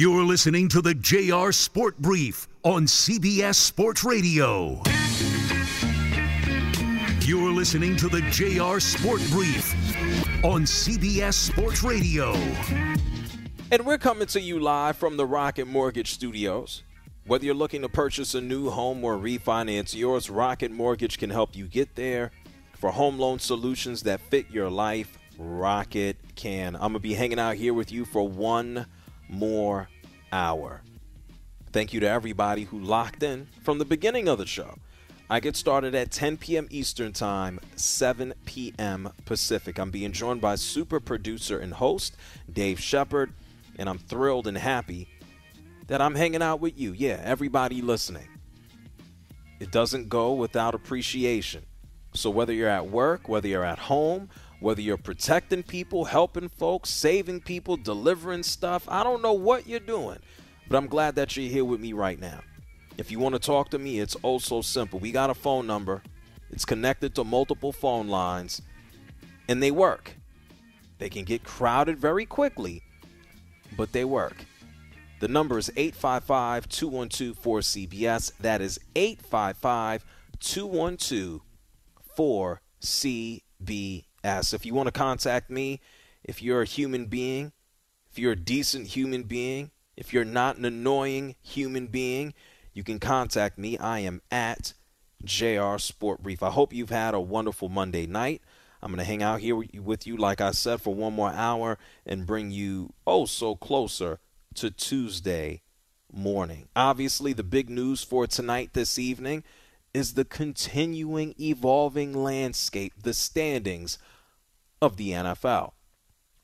You're listening to the JR Sport Brief on CBS Sports Radio. You're listening to the JR Sport Brief on CBS Sports Radio. And we're coming to you live from the Rocket Mortgage Studios. Whether you're looking to purchase a new home or refinance yours, Rocket Mortgage can help you get there. For home loan solutions that fit your life, Rocket can. I'm going to be hanging out here with you for one more hour. Thank you to everybody who locked in from the beginning of the show. I get started at 10 p.m. Eastern Time, 7 p.m. Pacific. I'm being joined by super producer and host Dave Shepard, and I'm thrilled and happy that I'm hanging out with you. Yeah, everybody listening. It doesn't go without appreciation. So whether you're at work, whether you're at home, whether you're protecting people, helping folks, saving people, delivering stuff, I don't know what you're doing, but I'm glad that you're here with me right now. If you want to talk to me, it's oh so simple. We got a phone number, it's connected to multiple phone lines, and they work. They can get crowded very quickly, but they work. The number is 855 212 4CBS. That is 855 212 4CBS as. If you want to contact me, if you're a human being, if you're a decent human being, if you're not an annoying human being, you can contact me. I am at JR Sport Brief. I hope you've had a wonderful Monday night. I'm going to hang out here with you, like I said, for one more hour and bring you oh so closer to Tuesday morning. Obviously, the big news for tonight, this evening, is the continuing evolving landscape, the standings of the NFL.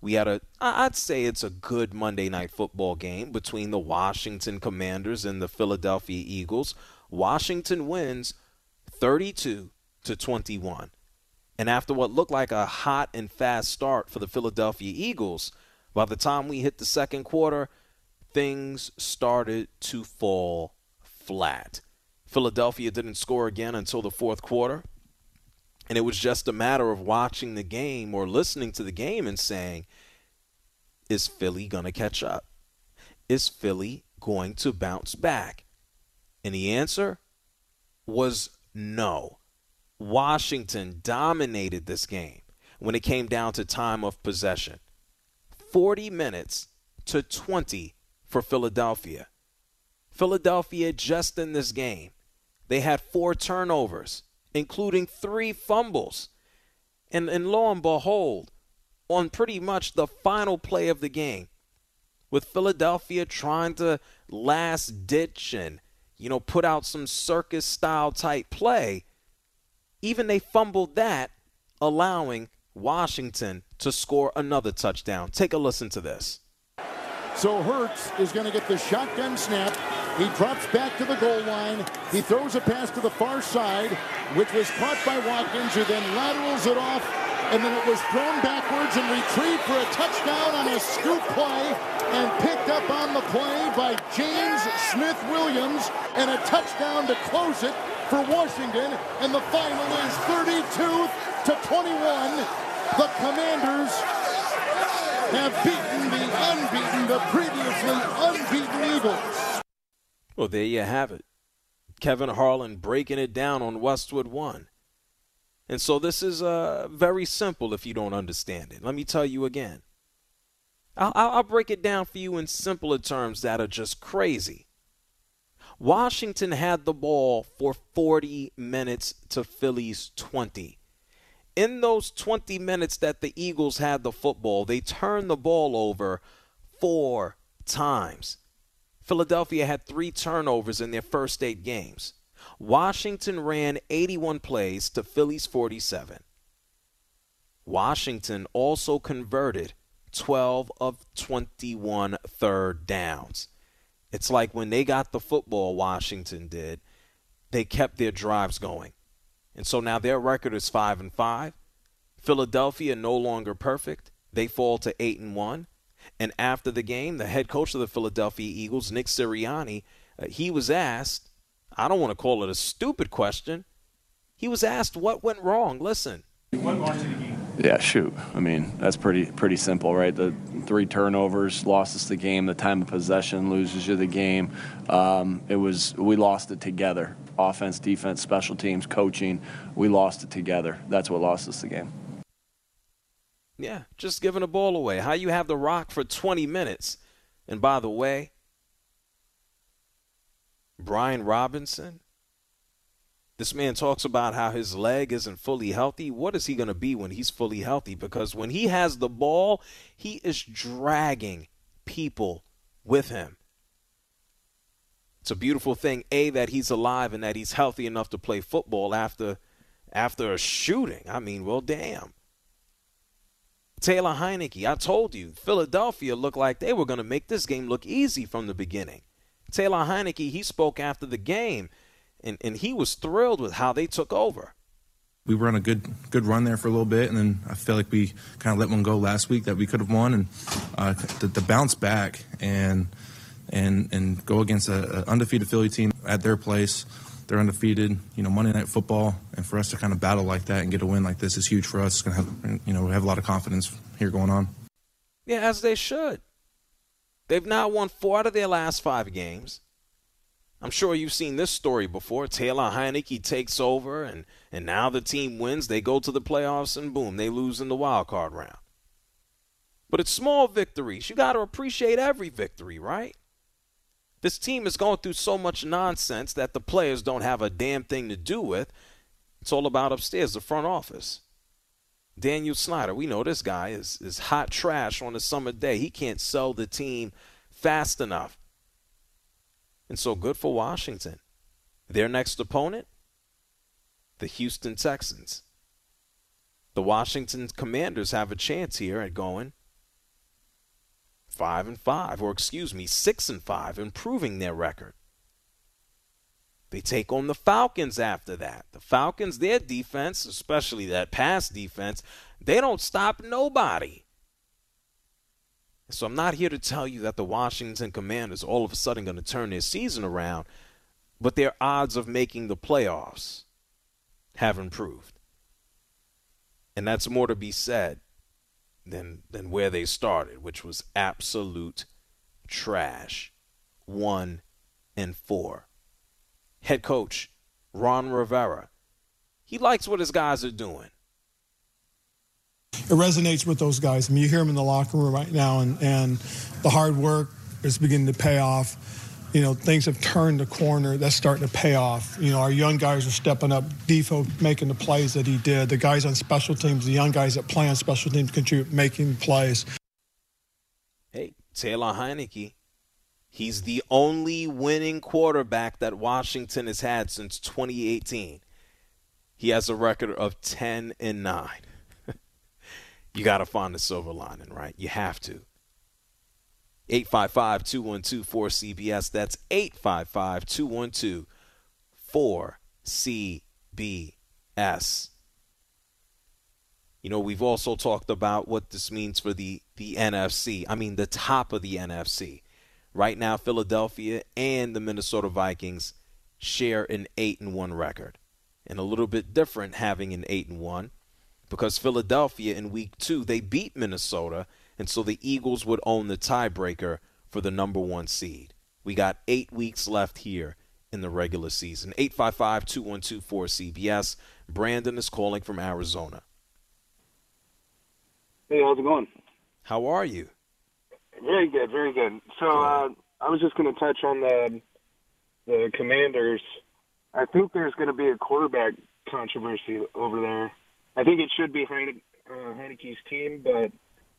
We had a, I'd say it's a good Monday night football game between the Washington Commanders and the Philadelphia Eagles. Washington wins 32 to 21. And after what looked like a hot and fast start for the Philadelphia Eagles, by the time we hit the second quarter, things started to fall flat. Philadelphia didn't score again until the fourth quarter. And it was just a matter of watching the game or listening to the game and saying, is Philly going to catch up? Is Philly going to bounce back? And the answer was no. Washington dominated this game when it came down to time of possession 40 minutes to 20 for Philadelphia. Philadelphia, just in this game, they had four turnovers, including three fumbles. And, and lo and behold, on pretty much the final play of the game, with Philadelphia trying to last ditch and, you know, put out some circus style type play, even they fumbled that, allowing Washington to score another touchdown. Take a listen to this. So Hurts is going to get the shotgun snap. He drops back to the goal line. He throws a pass to the far side, which was caught by Watkins, who then laterals it off. And then it was thrown backwards and retrieved for a touchdown on a scoop play and picked up on the play by James Smith Williams and a touchdown to close it for Washington. And the final is 32 to 21. The Commanders have beaten the unbeaten, the previously unbeaten Eagles. Well, there you have it. Kevin Harlan breaking it down on Westwood One. And so this is uh, very simple if you don't understand it. Let me tell you again. I'll, I'll break it down for you in simpler terms that are just crazy. Washington had the ball for 40 minutes to Philly's 20 in those 20 minutes that the Eagles had the football, they turned the ball over four times. Philadelphia had three turnovers in their first eight games. Washington ran 81 plays to Philly's 47. Washington also converted 12 of 21 third downs. It's like when they got the football, Washington did, they kept their drives going. And so now their record is 5 and 5. Philadelphia no longer perfect. They fall to 8 and 1. And after the game, the head coach of the Philadelphia Eagles, Nick Sirianni, uh, he was asked, I don't want to call it a stupid question. He was asked what went wrong. Listen. What marked the game? Yeah, shoot. I mean, that's pretty pretty simple, right? The three turnovers lost us the game. The time of possession loses you the game. Um, it was we lost it together. Offense, defense, special teams, coaching. We lost it together. That's what lost us the game. Yeah, just giving the ball away. How you have the rock for 20 minutes. And by the way, Brian Robinson, this man talks about how his leg isn't fully healthy. What is he going to be when he's fully healthy? Because when he has the ball, he is dragging people with him. It's a beautiful thing, A, that he's alive and that he's healthy enough to play football after after a shooting. I mean, well, damn. Taylor Heinicke, I told you, Philadelphia looked like they were going to make this game look easy from the beginning. Taylor Heinicke, he spoke after the game and, and he was thrilled with how they took over. We were on a good good run there for a little bit, and then I feel like we kind of let one go last week that we could have won, and uh, the, the, bounce back and and and go against an undefeated Philly team at their place. They're undefeated, you know, Monday Night Football, and for us to kind of battle like that and get a win like this is huge for us. It's gonna have, you know, we have a lot of confidence here going on. Yeah, as they should. They've now won four out of their last five games. I'm sure you've seen this story before. Taylor Heinicke takes over, and, and now the team wins. They go to the playoffs, and boom, they lose in the wild card round. But it's small victories. You got to appreciate every victory, right? This team is going through so much nonsense that the players don't have a damn thing to do with. It's all about upstairs, the front office. Daniel Snyder, we know this guy is, is hot trash on a summer day. He can't sell the team fast enough. And so good for Washington. Their next opponent, the Houston Texans. The Washington Commanders have a chance here at going five and five, or excuse me, six and five, improving their record. They take on the Falcons after that. The Falcons, their defense, especially that pass defense, they don't stop nobody. So I'm not here to tell you that the Washington Commanders all of a sudden going to turn their season around, but their odds of making the playoffs have improved. And that's more to be said than than where they started, which was absolute trash. 1 and 4. Head coach Ron Rivera. He likes what his guys are doing it resonates with those guys. I mean, you hear them in the locker room right now, and, and the hard work is beginning to pay off. You know, things have turned the corner. That's starting to pay off. You know, our young guys are stepping up. Defo making the plays that he did. The guys on special teams, the young guys that play on special teams, contribute making plays. Hey, Taylor Heinicke. He's the only winning quarterback that Washington has had since 2018. He has a record of 10 and 9 you got to find the silver lining, right? You have to. 855 212 4CBS. That's 855 212 4CBS. You know, we've also talked about what this means for the, the NFC. I mean, the top of the NFC. Right now, Philadelphia and the Minnesota Vikings share an 8 and 1 record. And a little bit different having an 8 and 1 because Philadelphia in week two, they beat Minnesota, and so the Eagles would own the tiebreaker for the number one seed. We got eight weeks left here in the regular season. 855 212 cbs Brandon is calling from Arizona. Hey, how's it going? How are you? Very good, very good. So uh, I was just going to touch on the the Commanders. I think there's going to be a quarterback controversy over there. I think it should be Heine, uh, Heinicke's team, but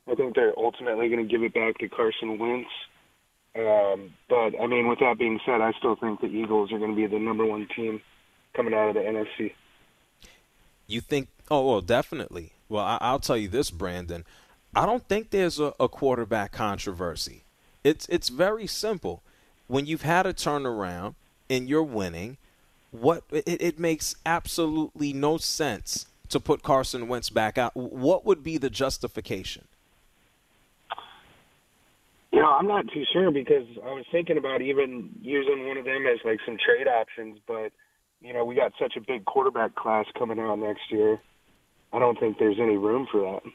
I think they're ultimately going to give it back to Carson Wentz. Um, but I mean, with that being said, I still think the Eagles are going to be the number one team coming out of the NFC. You think? Oh, well, definitely. Well, I, will tell you this, Brandon. I don't think there's a, a quarterback controversy. It's it's very simple. When you've had a turnaround and you're winning, what it, it makes absolutely no sense to put Carson Wentz back out. What would be the justification? I'm not too sure because I was thinking about even using one of them as like some trade options, but you know, we got such a big quarterback class coming out next year. I don't think there's any room for that.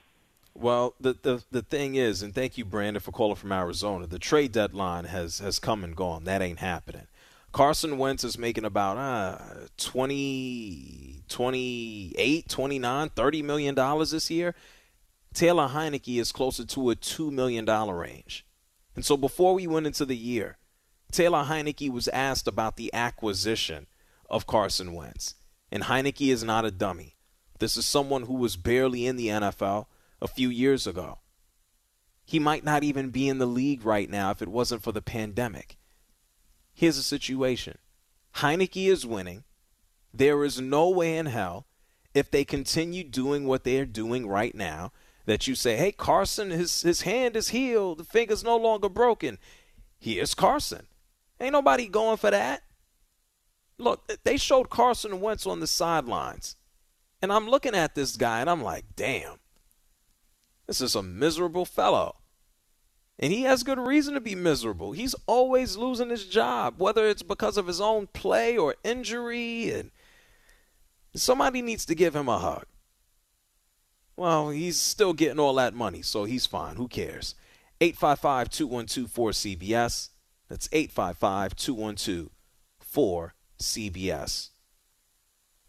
Well, the, the the thing is, and thank you, Brandon, for calling from Arizona. The trade deadline has has come and gone. That ain't happening. Carson Wentz is making about uh, 20, 28, 29, 30 million dollars this year. Taylor Heinicke is closer to a two million dollar range. And so before we went into the year, Taylor Heinicke was asked about the acquisition of Carson Wentz. And Heinicke is not a dummy. This is someone who was barely in the NFL a few years ago. He might not even be in the league right now if it wasn't for the pandemic. Here's the situation Heinicke is winning. There is no way in hell, if they continue doing what they're doing right now, that you say, hey, Carson, his, his hand is healed, the finger's no longer broken. Here's Carson. Ain't nobody going for that. Look, they showed Carson Wentz on the sidelines. And I'm looking at this guy and I'm like, damn, this is a miserable fellow. And he has good reason to be miserable. He's always losing his job, whether it's because of his own play or injury. And somebody needs to give him a hug. Well, he's still getting all that money, so he's fine. Who cares? 855 212 4CBS. That's 855 212 4CBS.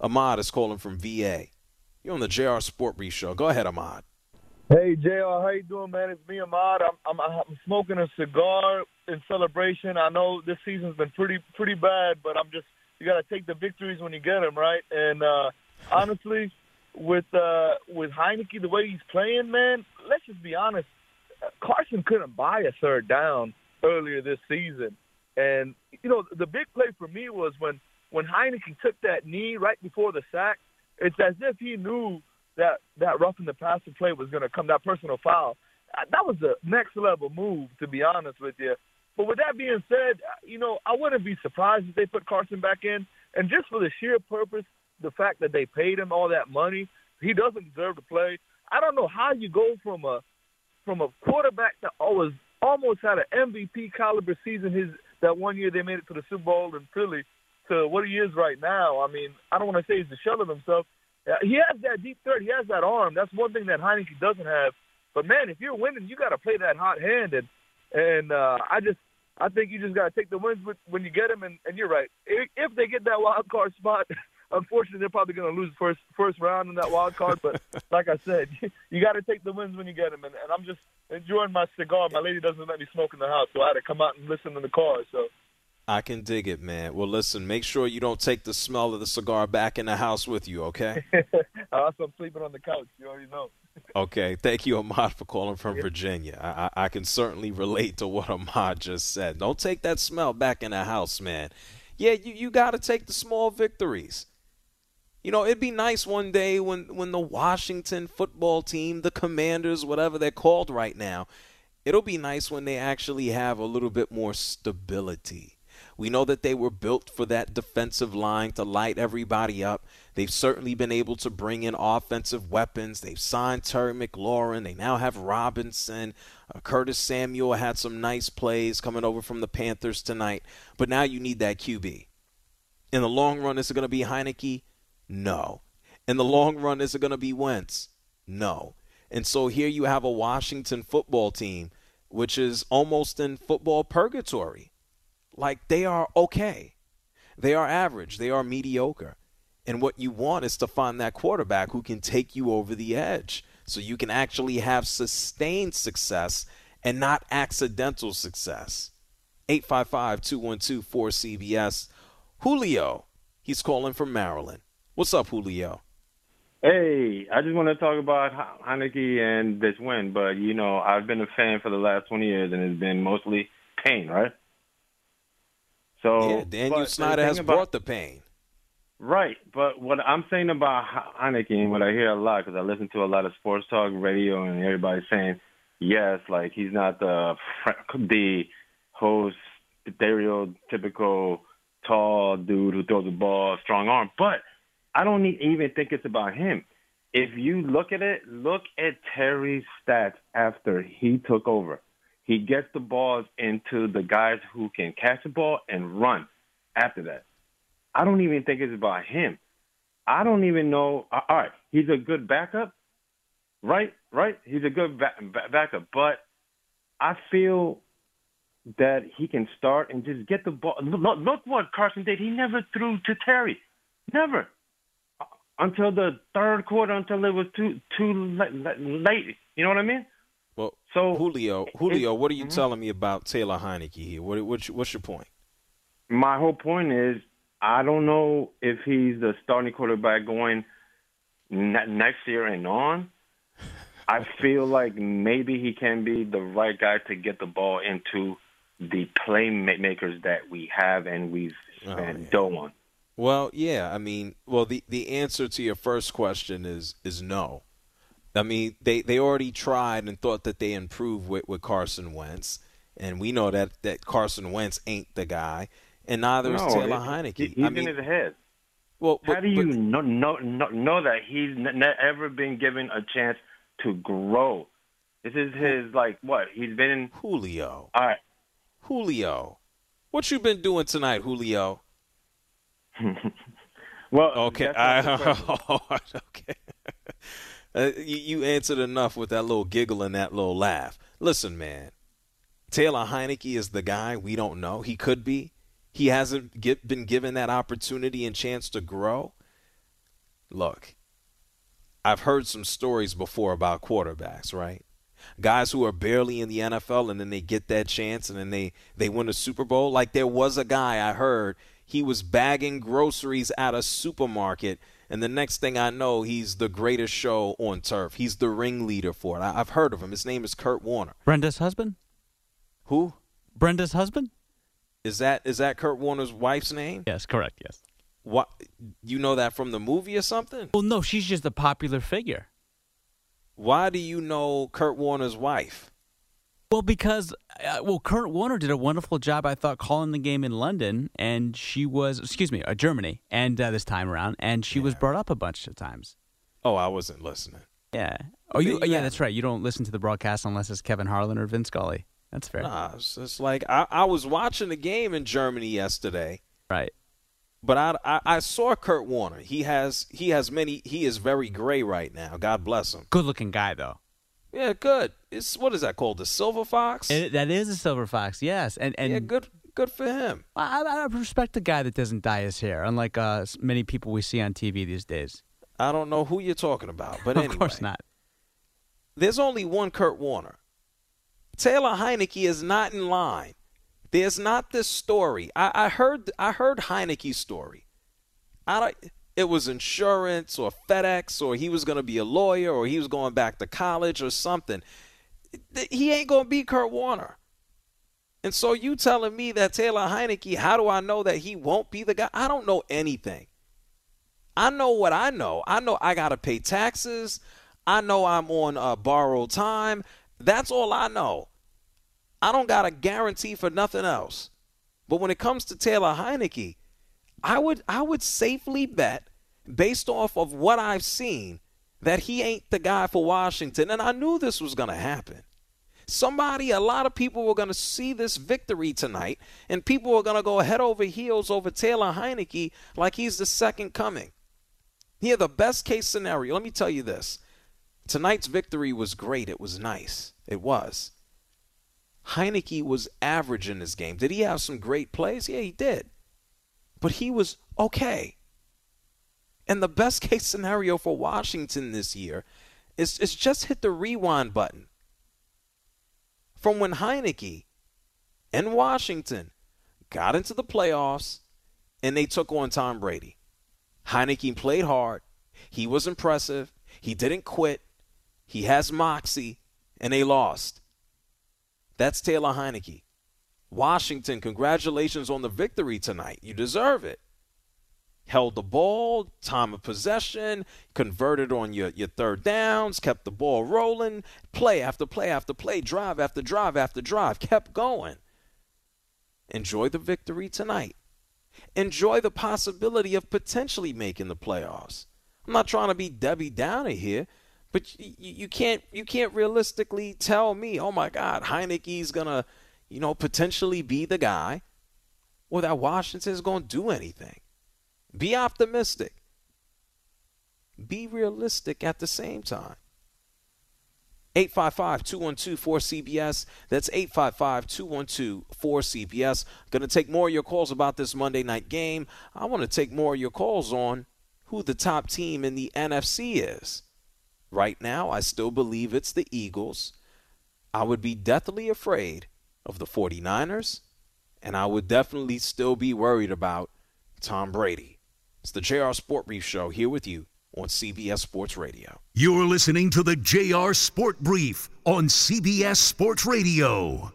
Ahmad is calling from VA. You're on the JR Sport Brief Show. Go ahead, Ahmad. Hey, JR, how you doing, man? It's me, Ahmad. I'm, I'm, I'm smoking a cigar in celebration. I know this season's been pretty pretty bad, but I'm just you got to take the victories when you get them, right? And uh, honestly, with uh, with Heinicke, the way he's playing, man, let's just be honest. Carson couldn't buy a third down earlier this season, and you know the big play for me was when when Heinicke took that knee right before the sack, it's as if he knew that that roughing the passer play was going to come, that personal foul. Uh, that was a next level move, to be honest with you. But with that being said, uh, you know, I wouldn't be surprised if they put Carson back in. And just for the sheer purpose, the fact that they paid him all that money, he doesn't deserve to play. I don't know how you go from a from a quarterback that always almost had an MVP caliber season his that one year they made it to the Super Bowl in Philly to what he is right now. I mean, I don't want to say he's a shell of himself. He has that deep threat. He has that arm. That's one thing that Heinicke doesn't have. But man, if you're winning, you got to play that hot hand. And and uh, I just I think you just got to take the wins when you get them. And, and you're right. If, if they get that wild card spot, unfortunately, they're probably going to lose first first round in that wild card. But like I said, you got to take the wins when you get them. And, and I'm just enjoying my cigar. My lady doesn't let me smoke in the house, so I had to come out and listen in the car. So I can dig it, man. Well, listen, make sure you don't take the smell of the cigar back in the house with you, okay? also, I'm sleeping on the couch. You already know. okay. Thank you, Ahmad, for calling from yeah. Virginia. I, I, I can certainly relate to what Ahmad just said. Don't take that smell back in the house, man. Yeah, you, you got to take the small victories. You know, it'd be nice one day when, when the Washington football team, the Commanders, whatever they're called right now, it'll be nice when they actually have a little bit more stability we know that they were built for that defensive line to light everybody up. They've certainly been able to bring in offensive weapons. They've signed Terry McLaurin. They now have Robinson. Uh, Curtis Samuel had some nice plays coming over from the Panthers tonight. But now you need that QB. In the long run, is it going to be Heinicke? No. In the long run, is it going to be Wentz? No. And so here you have a Washington football team, which is almost in football purgatory. Like they are okay. They are average. They are mediocre. And what you want is to find that quarterback who can take you over the edge so you can actually have sustained success and not accidental success. 855 212 4CBS. Julio, he's calling from Maryland. What's up, Julio? Hey, I just want to talk about Heinicke and this win, but you know, I've been a fan for the last 20 years and it's been mostly pain, right? So yeah, Daniel Snyder has about, brought the pain. Right, but what I'm saying about Heinicke, and what I hear a lot, because I listen to a lot of sports talk radio, and everybody's saying, yes, like he's not the the host, stereotypical tall dude who throws the ball, strong arm. But I don't even think it's about him. If you look at it, look at Terry's stats after he took over. He gets the balls into the guys who can catch the ball and run after that. I don't even think it's about him. I don't even know. All right, he's a good backup, right? Right? He's a good ba- ba- backup, but I feel that he can start and just get the ball. Look, look what Carson did. He never threw to Terry, never until the third quarter, until it was too too late. You know what I mean? Well, so Julio, Julio, what are you mm-hmm. telling me about Taylor Heinicke here? What, what's, what's your point? My whole point is I don't know if he's the starting quarterback going ne- next year and on. I feel like maybe he can be the right guy to get the ball into the playmakers that we have and we've Oh, spent yeah. dough on. Well, yeah, I mean, well, the the answer to your first question is is no. I mean, they they already tried and thought that they improved with, with Carson Wentz, and we know that that Carson Wentz ain't the guy, and neither is No, Taylor it- Heinicke. he- He's I mean, in his head. well, How but- do you but- know, know, know, that he's n- never been given a chance to grow? This is his, like, what? He's been. Julio, All right. Julio, what you been doing tonight, Julio? Well, Okay, that's not the I, okay. Uh, you, you answered enough with that little giggle and that little laugh. Listen, man, Taylor Heinicke is the guy we don't know. He could be. He hasn't get, been given that opportunity and chance to grow. Look, I've heard some stories before about quarterbacks, right? Guys who are barely in the NFL and then they get that chance and then they, they win a Super Bowl. Like there was a guy I heard he was bagging groceries at a supermarket and the next thing I know, he's the greatest show on turf. He's the ringleader for it. I, I've heard of him. His name is Kurt Warner. Brenda's husband? Who Brenda's husband? is that? Is that Kurt Warner's wife's name? Yes, correct. Yes. What? You know that from the movie or something? Well, no, she's just a popular figure. Why do you know Kurt Warner's wife? Well, because uh, well, Kurt Warner did a wonderful job, I thought, calling the game in London, and she was, excuse me, uh, Germany, and uh, this time around, and she was brought up a bunch of times. Oh, I wasn't listening. Yeah. Oh, you? Yeah, yeah. that's right. You don't listen to the broadcast unless it's Kevin Harlan or Vince Scully. That's fair. Nah, it's, it's like I, I was watching the game in Germany yesterday, Right. but I, I I saw Kurt Warner. He has he has many. He is very gray right now. God bless him. Good-looking guy, though. Yeah, good. It's what is that called? The Silver Fox. That is a silver fox. Yes, and and yeah, good good for him. I, I respect the guy that doesn't dye his hair, unlike uh, many people we see on TV these days. I don't know who you're talking about, but of anyway, course not. there's only one Kurt Warner. Taylor Heinicke is not in line. There's not this story. I, I heard I heard Heinicke's story. I don't, it was insurance or FedEx or he was going to be a lawyer or he was going back to college or something. He ain't going to be Kurt Warner. And so you telling me that Taylor Heinicke, how do I know that he won't be the guy? I don't know anything. I know what I know. I know I got to pay taxes. I know I'm on uh, borrowed time. That's all I know. I don't got a guarantee for nothing else. But when it comes to Taylor Heinicke, I would I would safely bet, based off of what I've seen, that he ain't the guy for Washington. And I knew this was to happen. Somebody, a lot of people were to see this victory tonight, and people were to go head over heels over Taylor Heinicke like he's the second coming. Here, the best case scenario, let me tell you this. Tonight's victory was great. It was nice. It was. Heinicke was average in this game. Did he have some great plays? Yeah, he did. But he was okay. And the best case scenario for Washington this year is, is just hit the rewind button. From when Heinicke and Washington got into the playoffs and they took on Tom Brady. Heinicke played hard. He was impressive. He didn't quit. He has moxie, and they lost. That's Taylor Heinicke. Washington, congratulations on the victory tonight. You deserve it. Held the ball, time of possession, converted on your, your third downs, kept the ball rolling, play after play after play, drive after drive after drive, kept going. Enjoy the victory tonight. Enjoy the possibility of potentially making the playoffs. I'm not trying to be Debbie Downer here, but you, you can't you can't realistically tell me, oh my God, Heinicke's gonna, you know, potentially be the guy, or that Washington's gonna do anything. Be optimistic. be realistic at the same time. 855-212-4CBS. That's 855-212-4CBS. Going to take more of your calls about this Monday night game. I want to take more of your calls on who the top team in the NFC is. Right now, I still believe it's the Eagles. I would be deathly afraid of the 49ers, and I would definitely still be worried about Tom Brady. It's the JR Sport Brief Show here with you on CBS Sports Radio. You're listening to the JR Sport Brief on CBS Sports Radio.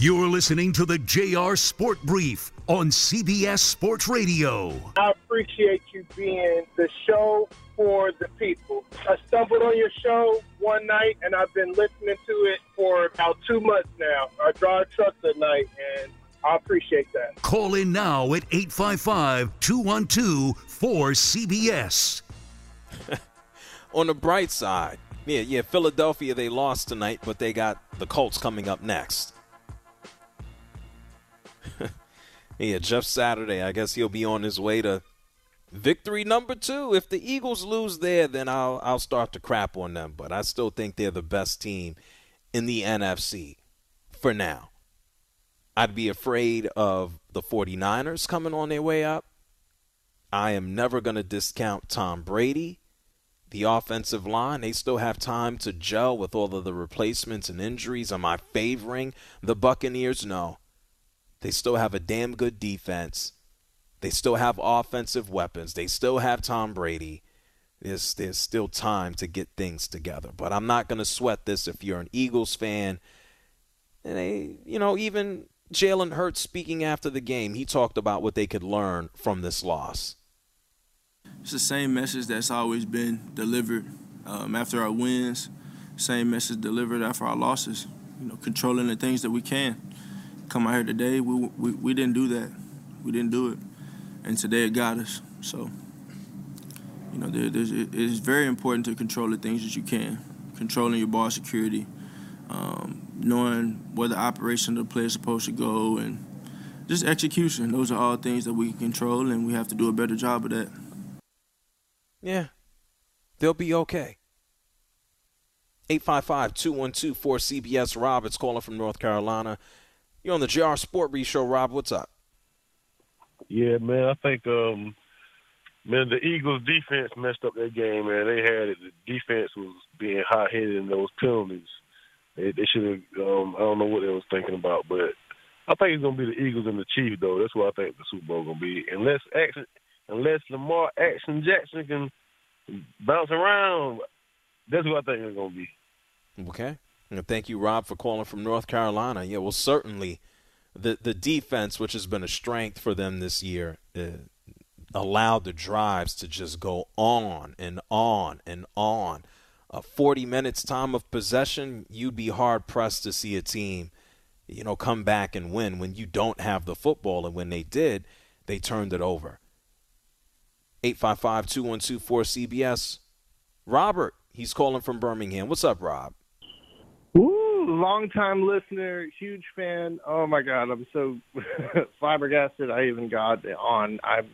You're listening to the JR Sport Brief on CBS Sports Radio. I appreciate you being the show for the people. I stumbled on your show one night and I've been listening to it for about two months now. I drive trucks at night and I appreciate that. Call in now at 855 212 4CBS. on the bright side, yeah, yeah, Philadelphia, they lost tonight, but they got the Colts coming up next. yeah, Jeff Saturday. I guess he'll be on his way to victory number two. If the Eagles lose there, then I'll I'll start to crap on them. But I still think they're the best team in the NFC for now. I'd be afraid of the 49ers coming on their way up. I am never going to discount Tom Brady. The offensive line, they still have time to gel with all of the replacements and injuries. Am I favoring the Buccaneers? No. They still have a damn good defense. They still have offensive weapons. They still have Tom Brady. There's, there's still time to get things together. But I'm not going to sweat this if you're an Eagles fan. And they, you know, even Jalen Hurts speaking after the game, he talked about what they could learn from this loss. It's the same message that's always been delivered um, after our wins. Same message delivered after our losses. You know, controlling the things that we can come out here today, we, we, we didn't do that. We didn't do it. And today it got us. So, you know, there, it is very important to control the things that you can. Controlling your ball security, um, knowing where the operation of the play is supposed to go, and just execution. Those are all things that we can control, and we have to do a better job of that. Yeah, they'll be okay. 855 212 4CBS. Rob, it's calling from North Carolina. You're on the JR Sport Brief Show, Rob. What's up? Yeah, man. I think, um, man, the Eagles' defense messed up that game, man. They had it. The defense was being hot headed in those penalties. They, they should have. Um, I don't know what they was thinking about, but I think it's gonna be the Eagles and the Chiefs, though. That's what I think the Super Bowl gonna be. Unless action, unless Lamar Action Jackson can bounce around, that's what I think it's gonna be. Okay. And thank you, Rob, for calling from North Carolina. Yeah, well, certainly the the defense, which has been a strength for them this year, uh, allowed the drives to just go on and on and on. Uh, 40 minutes time of possession, you'd be hard pressed to see a team, you know, come back and win when you don't have the football. And when they did, they turned it over. 855 212 4CBS. Robert, he's calling from Birmingham. What's up, Rob? Ooh, long time listener, huge fan. Oh my god, I'm so flabbergasted. I even got on. I'm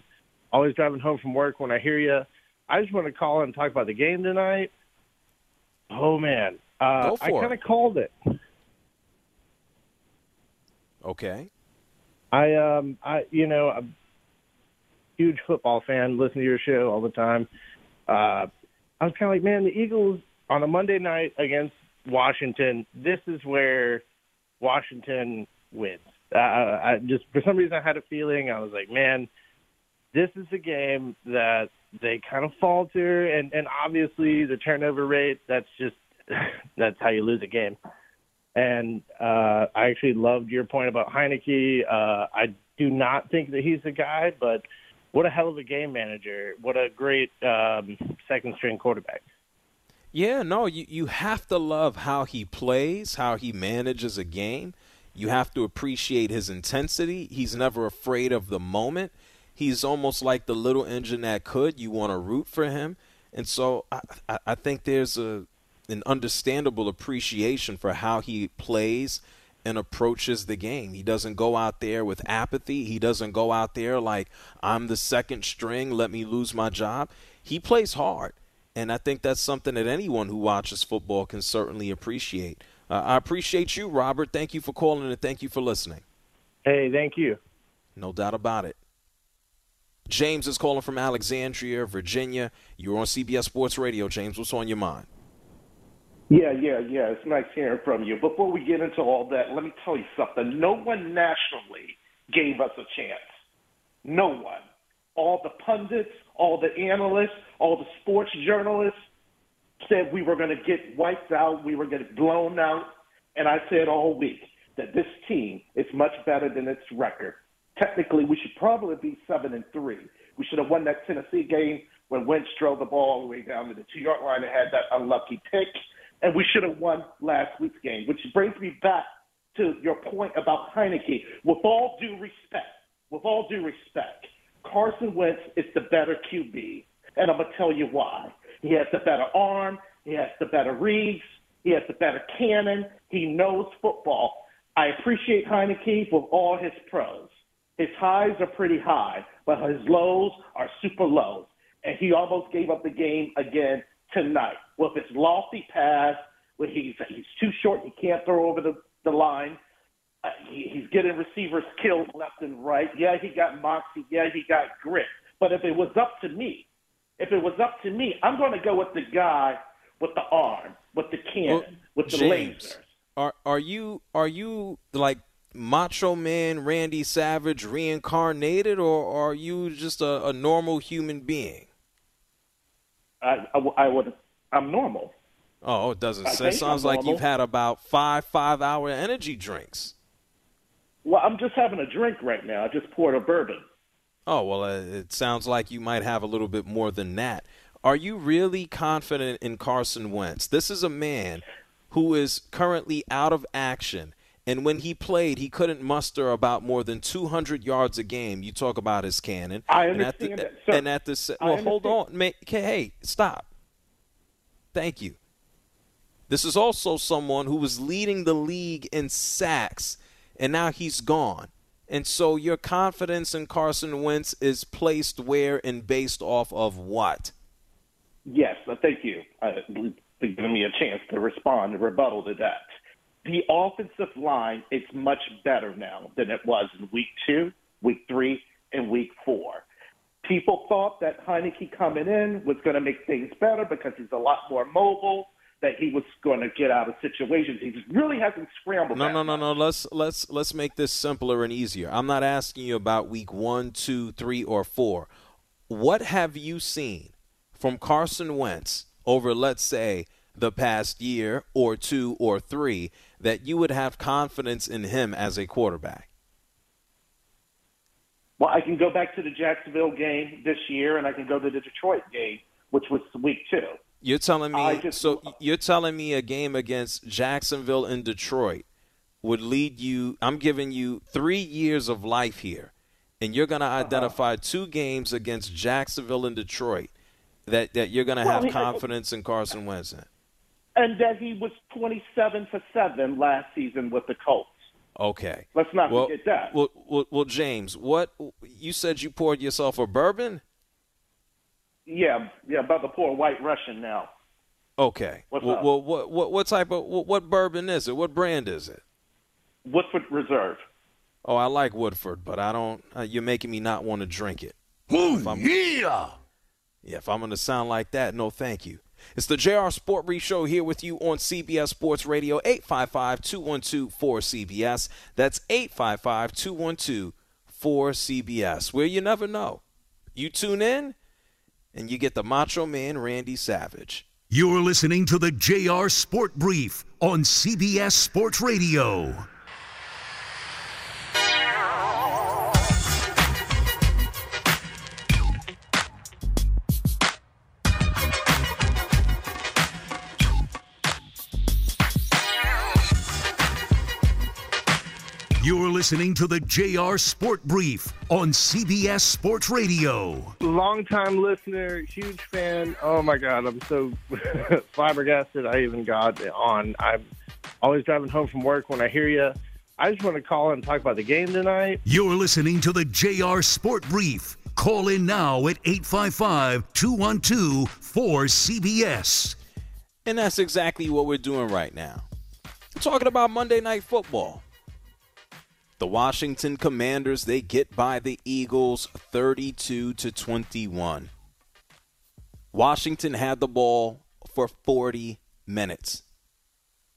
always driving home from work when I hear you. I just want to call and talk about the game tonight. Oh man, uh, I kind of called it. Okay. I um I you know I'm a huge football fan. Listen to your show all the time. Uh, I was kind of like, man, the Eagles on a Monday night against Washington, this is where Washington wins. Uh, I just for some reason I had a feeling I was like, man, this is a game that they kind of falter, and and obviously the turnover rate. That's just that's how you lose a game. And uh, I actually loved your point about Heinicke. Uh, I do not think that he's the guy, but what a hell of a game manager! What a great um, second string quarterback. Yeah, no, you, you have to love how he plays, how he manages a game. You have to appreciate his intensity. He's never afraid of the moment. He's almost like the little engine that could. You want to root for him. And so I, I think there's a an understandable appreciation for how he plays and approaches the game. He doesn't go out there with apathy. He doesn't go out there like I'm the second string, let me lose my job. He plays hard. And I think that's something that anyone who watches football can certainly appreciate. Uh, I appreciate you, Robert. Thank you for calling and thank you for listening. Hey, thank you. No doubt about it. James is calling from Alexandria, Virginia. You're on CBS Sports Radio. James, what's on your mind? Yeah, yeah, yeah. It's nice hearing from you. Before we get into all that, let me tell you something. No one nationally gave us a chance. No one. All the pundits, all the analysts, all the sports journalists said we were going to get wiped out, we were going to get blown out. And I said all week that this team is much better than its record technically we should probably be seven and three. We should have won that Tennessee game when Wentz drove the ball all the way down to the two yard line and had that unlucky pick. And we should have won last week's game, which brings me back to your point about Heinicke. With all due respect, with all due respect, Carson Wentz is the better QB. And I'm going to tell you why. He has the better arm. He has the better reads. He has the better cannon. He knows football. I appreciate Heinicke with all his pros. His highs are pretty high, but his lows are super low. And he almost gave up the game again tonight with his lofty pass, where he's he's too short, he can't throw over the, the line. Uh, he, he's getting receivers killed left and right. Yeah, he got moxie. Yeah, he got grit. But if it was up to me, if it was up to me, I'm going to go with the guy with the arm, with the cannon, well, with the James, lasers. Are are you are you like Macho Man Randy Savage reincarnated, or are you just a, a normal human being? I, I, I, would. I'm normal. Oh, it doesn't say. Sounds like you've had about five five-hour energy drinks. Well, I'm just having a drink right now. I just poured a bourbon. Oh well, uh, it sounds like you might have a little bit more than that. Are you really confident in Carson Wentz? This is a man who is currently out of action and when he played, he couldn't muster about more than 200 yards a game. You talk about his cannon. I understand and at the, that. And at the well, hold on, man. Hey, stop. Thank you. This is also someone who was leading the league in sacks, and now he's gone. And so your confidence in Carson Wentz is placed where and based off of what? Yes, thank you uh, for giving me a chance to respond and rebuttal to that the offensive line is much better now than it was in week two, week three, and week four. People thought that Heinicke coming in was going to make things better because he's a lot more mobile, that he was going to get out of situations. He just really hasn't scrambled. No, no, no, no. Let's let's let's make this simpler and easier. I'm not asking you about week one, two, three, or four. What have you seen from Carson Wentz over, let's say, the past year or two or three that you would have confidence in him as a quarterback? Well, I can go back to the Jacksonville game this year, and I can go to the Detroit game, which was week two. You're telling me just, so you're telling me a game against Jacksonville and Detroit would lead you I'm giving you 3 years of life here and you're going to uh-huh. identify uh-huh. two games against Jacksonville and Detroit that that you're going to well, have confidence in Carson Wentz in and that he was 27 for 7 last season with the Colts. Okay. Let's not well, forget that. Well, well, well, James, what you said you poured yourself a bourbon? Yeah, yeah, about the pour white Russian now. Okay. What's well, up? well, what, what what type of what, what bourbon is it? What brand is it? Woodford Reserve. Oh, I like Woodford, but I don't. Uh, you're making me not want to drink it. Ooh, yeah. Yeah, if I'm going to sound like that, no, thank you. It's the JR Sport Brief Show here with you on CBS Sports Radio, 855 212 4CBS. That's 855 212 4CBS, where you never know. You tune in and you get the Macho Man Randy Savage. You're listening to the JR Sport Brief on CBS Sports Radio. Listening to the JR Sport Brief on CBS Sports Radio. Long time listener, huge fan. Oh my God, I'm so flabbergasted. I even got on. I'm always driving home from work when I hear you. I just want to call and talk about the game tonight. You're listening to the JR Sport Brief. Call in now at 855 212 4CBS. And that's exactly what we're doing right now. We're talking about Monday Night Football. The Washington Commanders, they get by the Eagles 32 to 21. Washington had the ball for 40 minutes.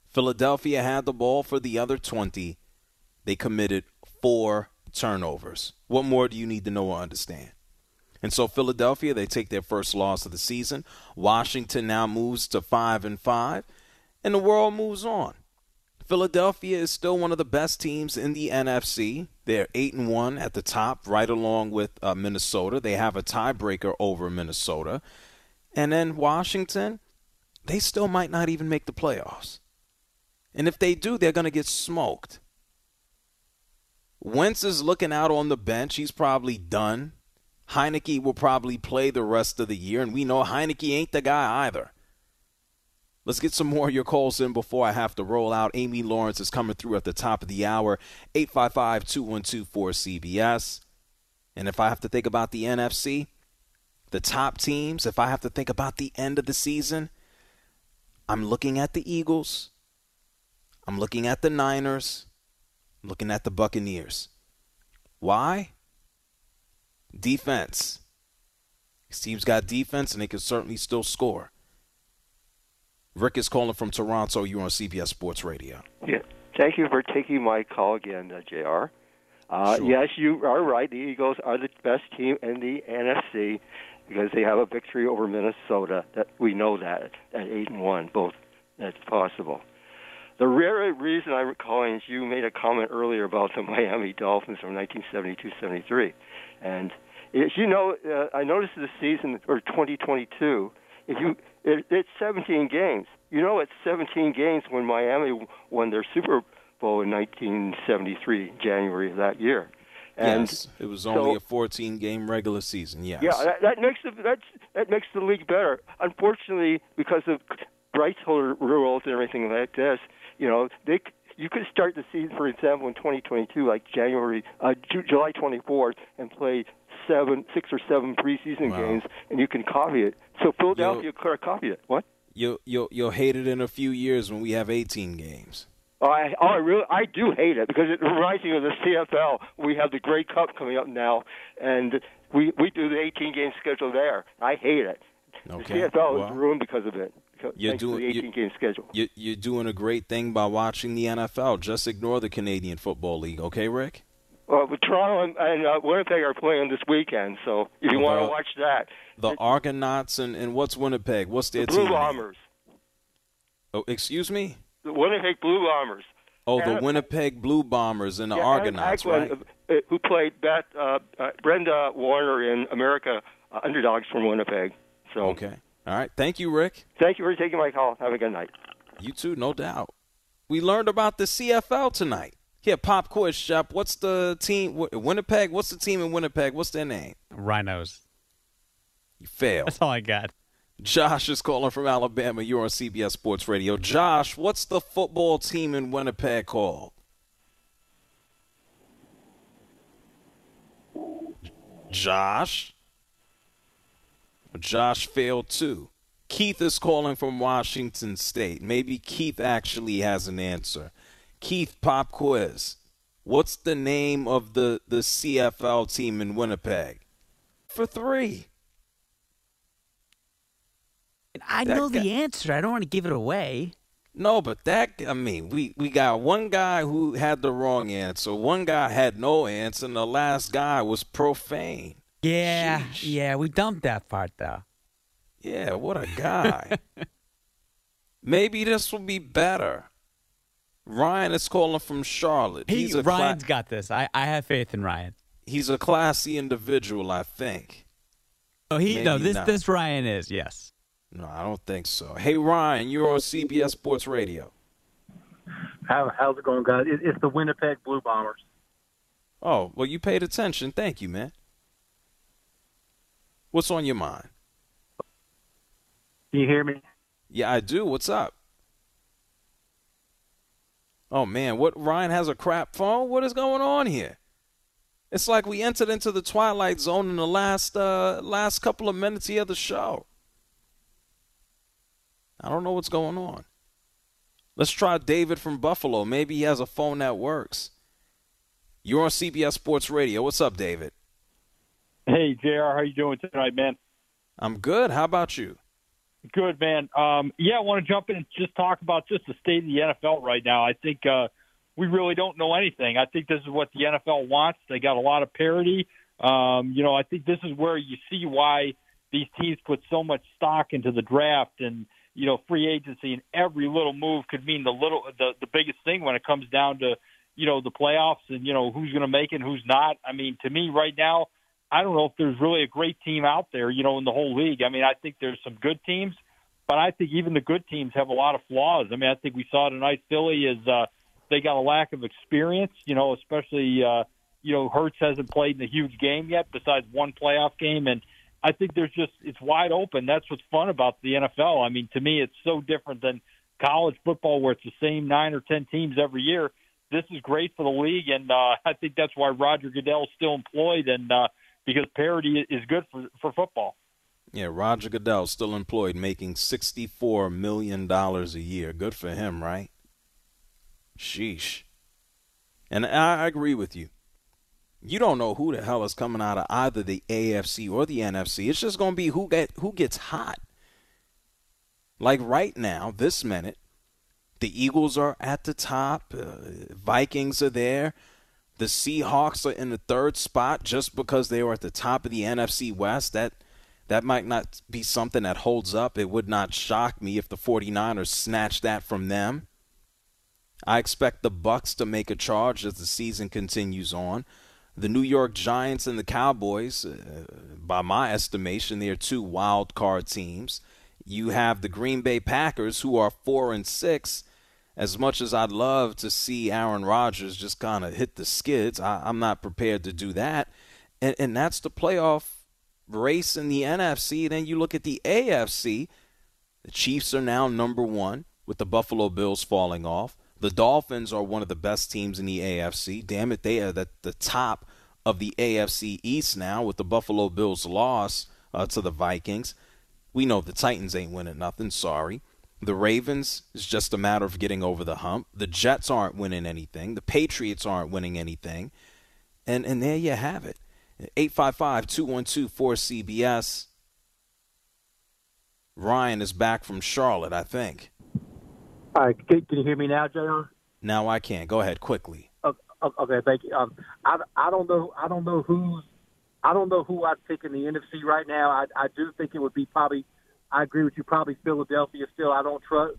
Philadelphia had the ball for the other 20. They committed four turnovers. What more do you need to know or understand? And so Philadelphia, they take their first loss of the season. Washington now moves to 5 and 5, and the world moves on. Philadelphia is still one of the best teams in the NFC. They're 8 and 1 at the top, right along with uh, Minnesota. They have a tiebreaker over Minnesota. And then Washington, they still might not even make the playoffs. And if they do, they're going to get smoked. Wentz is looking out on the bench. He's probably done. Heinicke will probably play the rest of the year, and we know Heinicke ain't the guy either. Let's get some more of your calls in before I have to roll out. Amy Lawrence is coming through at the top of the hour, 855 212 cbs And if I have to think about the NFC, the top teams, if I have to think about the end of the season, I'm looking at the Eagles. I'm looking at the Niners. I'm looking at the Buccaneers. Why? Defense. These teams got defense and they can certainly still score. Rick is calling from Toronto. You're on CBS Sports Radio. Yeah. Thank you for taking my call again, uh, JR. Uh, Sure. Yes, you are right. The Eagles are the best team in the NFC because they have a victory over Minnesota. That we know that at eight and one, both. That's possible. The rare reason I'm calling is you made a comment earlier about the Miami Dolphins from 1972-73, and as you know, uh, I noticed this season or 2022. If you, it, it's 17 games. You know, it's 17 games when Miami won their Super Bowl in 1973, January of that year. And yes, it was only so- a 14 game regular season. Yes. yeah, that, that makes the that's, that makes the league better. Unfortunately, because of rights holder rules and everything like this, you know, they you could start the season, for example, in 2022, like January, uh, Ju- July 24th, and play seven, six or seven preseason Wow. games, and you can copy it. So Philadelphia could copy it. What? You'll, you'll, you'll hate it in a few years when we have 18 games. Oh, I, oh, I really, I do hate it because it reminds me of the CFL. We have the Grey Cup coming up now, and we we do the 18 game schedule there. I hate it. Okay. The CFL Well, is ruined because of it. You're doing- the you- 18 game schedule. You, you're doing a great thing by watching the NFL. Just ignore the Canadian Football League, okay, Rick? Well, Toronto and, and uh, Winnipeg are playing this weekend, so if you want to watch that, The Argonauts and, and what's Winnipeg? What's their the Blue team? Bombers, Oh, excuse me? the Winnipeg Blue Bombers. Oh, the And- Winnipeg Blue Bombers and the Yeah, Argonauts, right? Uh, uh, who played Beth, uh, uh, Brenda Warner in America uh, Underdogs from Winnipeg. So Okay. All right. Thank you, Rick. thank you for taking my call. Have a good night. You too, no doubt. We learned about the CFL tonight. Here, pop quiz, Shep. What's the team? Winnipeg. What's the team in Winnipeg? What's their name? Rhinos. You failed. That's all I got. Josh is calling from Alabama. You're on CBS Sports Radio. Josh, what's the football team in Winnipeg called? Josh? Josh failed too. Keith is calling from Washington State. Maybe Keith actually has an answer. Keith, pop quiz. What's the name of the, the CFL team in Winnipeg? For three. I That know guy- the answer. I don't want to give it away. No, but that I mean, we we got one guy who had the wrong answer, one guy had no answer, and the last guy was profane. Yeah, yeah, we dumped that part though. Yeah, what a guy. Maybe this will be better. Ryan is calling from Charlotte. He, he's a cla- Ryan's got this. I, I have faith in Ryan. he's a classy individual, I think. Oh, he no. Maybe This not. this Ryan is yes. No, I don't think so. Hey Ryan, you're on CBS Sports Radio. How, how's it going, guys? It, it's the Winnipeg Blue Bombers. Oh, well, you paid attention. Thank you, man. What's on your mind? Can you hear me? Yeah, I do. What's up? Oh man, what Ryan has a crap phone? What is going on here? It's like we entered into the twilight zone in the last uh last couple of minutes here of the show. I don't know what's going on. Let's try David from Buffalo. Maybe he has a phone that works. You're on CBS Sports Radio. What's up, David? Hey, JR, how you doing tonight, man? I'm good. How about you? Good, man. Um, yeah, I want to jump in and just talk about just the state of the NFL right now. I think uh, we really don't know anything. I think this is what the NFL wants. They got a lot of parity. Um, you know, I think this is where you see why these teams put so much stock into the draft and you know free agency, and every little move could mean the little the the biggest thing when it comes down to you know the playoffs and you know who's going to make it, and who's not. I mean, to me right now I don't know if there's really a great team out there, you know, in the whole league. I mean, I think there's some good teams, but I think even the good teams have a lot of flaws. I mean, I think we saw tonight Philly is uh, they got a lack of experience, you know, especially uh, you know Hurts hasn't played in a huge game yet, besides one playoff game, and I think there's just it's wide open. That's what's fun about the NFL. I mean, to me, it's so different than college football where it's the same nine or ten teams every year. This is great for the league, and uh, I think that's why Roger Goodell is still employed and. uh because parity is good for for football. Yeah, Roger Goodell still employed, making sixty-four million dollars a year. Good for him, right? Sheesh. And I agree with you. You don't know who the hell is coming out of either the AFC or the NFC. It's just going to be who get who gets hot. Like right now, this minute, the Eagles are at the top. Uh, Vikings are there. The Seahawks are in the third spot just because they were at the top of the NFC West. That that might not be something that holds up. It would not shock me if the 49ers snatch that from them. I expect the Bucs to make a charge as the season continues on. The New York Giants and the Cowboys, uh, by my estimation, they are two wild card teams. You have the Green Bay Packers, who are four and six, as much as I'd love to see Aaron Rodgers just kind of hit the skids, I, am not prepared to do that. And, and that's the playoff race in the NFC. Then you look at the AFC. The Chiefs are now number one with the Buffalo Bills falling off. The Dolphins are one of the best teams in the AFC. Damn it, they are at the top of the AFC East now with the Buffalo Bills loss uh, to the Vikings. We know the Titans ain't winning nothing. Sorry. The Ravens is just a matter of getting over the hump. The Jets aren't winning anything. The Patriots aren't winning anything. And and there you have it. 855-212-4CBS. Ryan is back from Charlotte, I think. All right, can, can you hear me now, Jr.? Now I can. Go ahead quickly. Okay, okay thank you. Um, I, I don't know. I don't know who's. I don't know who I'd pick in the NFC right now. I, I do think it would be probably I agree with you. Probably Philadelphia still. I don't trust.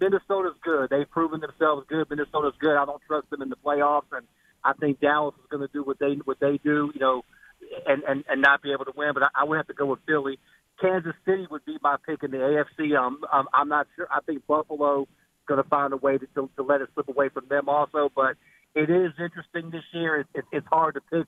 Minnesota's good. They've proven themselves good. Minnesota's good. I don't trust them in the playoffs, and I think Dallas is going to do what they what they do. You know, and and and not be able to win. But I, I would have to go with Philly. Kansas City would be my pick in the AFC. Um, um I'm not sure. I think Buffalo going to find a way to, to to let it slip away from them also. But it is interesting this year. It, it, it's hard to pick.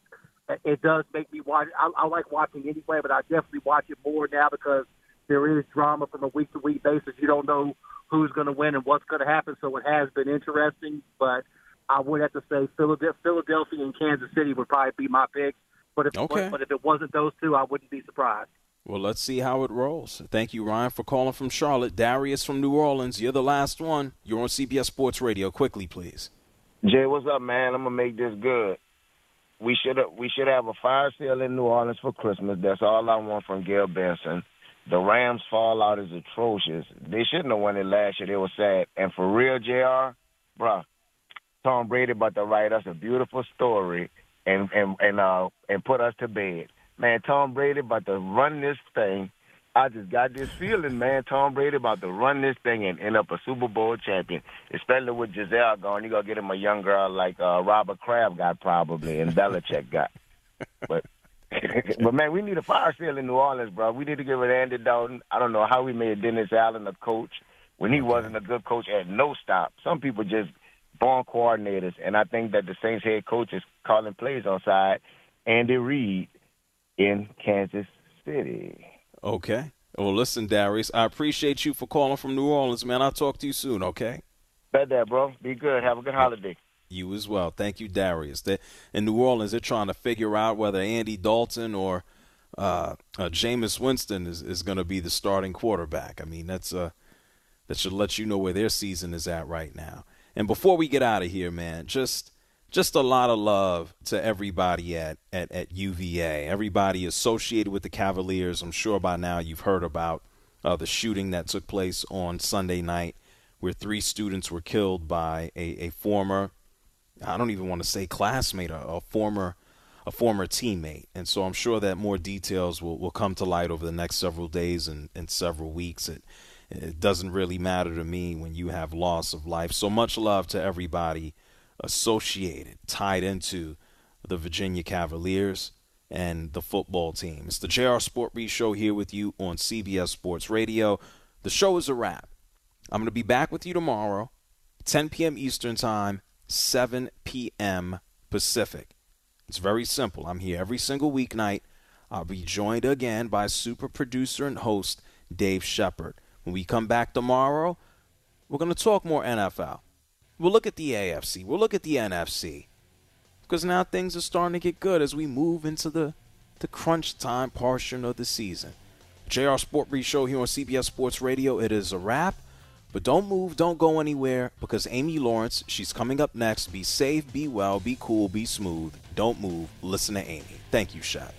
It does make me watch. I, I like watching anyway, but I definitely watch it more now because there is drama from a week to week basis. You don't know who's going to win and what's going to happen, so it has been interesting. But I would have to say Philadelphia and Kansas City would probably be my pick. But if okay. but if it wasn't those two, I wouldn't be surprised. Well, let's see how it rolls. Thank you, Ryan, for calling from Charlotte. Darius from New Orleans, you're the last one. You're on CBS Sports Radio. Quickly, please. Jay, what's up, man? I'm gonna make this good. We should we should have a fire sale in New Orleans for Christmas. That's all I want from Gayle Benson. The Rams' fallout is atrocious. They shouldn't have won it last year. They were sad. And for real, Jr., bruh, Tom Brady about to write us a beautiful story and and and uh and put us to bed. Man, Tom Brady about to run this thing. I just got this feeling, man. Tom Brady about to run this thing and end up a Super Bowl champion. Especially with Gisele gone, you gonna get him a young girl like uh, Robert Kraft got probably and Belichick got. But but man, we need a fire sale in New Orleans, bro. We need to get rid of Andy Dalton. I don't know how we made Dennis Allen a coach when he wasn't a good coach at no stop. Some people just born coordinators, and I think that the Saints head coach is calling plays on side Andy Reid in Kansas City. Okay. Well, listen, Darius, I appreciate you for calling from New Orleans, man. I'll talk to you soon, okay? Bet that, bro. Be good. Have a good holiday. You as well. Thank you, Darius. They, in New Orleans, they're trying to figure out whether Andy Dalton or uh, uh, Jameis Winston is, is going to be the starting quarterback. I mean, that's uh, that should let you know where their season is at right now. And before we get out of here, man, just just a lot of love to everybody at, at, at UVA, everybody associated with the Cavaliers. I'm sure by now you've heard about uh, the shooting that took place on Sunday night where three students were killed by a, a former, I don't even want to say classmate, a, a former a former teammate. And so I'm sure that more details will, will come to light over the next several days and, and several weeks. It, it doesn't really matter to me when you have loss of life. So much love to everybody associated, tied into the Virginia Cavaliers and the football team. It's the JR Sport Brief Show here with you on CBS Sports Radio. The show is a wrap. I'm going to be back with you tomorrow, 10 p.m. Eastern Time, 7 p.m. Pacific. It's very simple. I'm here every single weeknight. I'll be joined again by super producer and host Dave Shepard. When we come back tomorrow, we're going to talk more NFL. We'll look at the AFC. We'll look at the NFC. Because now things are starting to get good as we move into the, the crunch time portion of the season. JR Sport Brief Show here on CBS Sports Radio. It is a wrap. But don't move, don't go anywhere because Amy Lawrence, she's coming up next. Be safe, be well, be cool, be smooth. Don't move. Listen to Amy. Thank you, Shaq.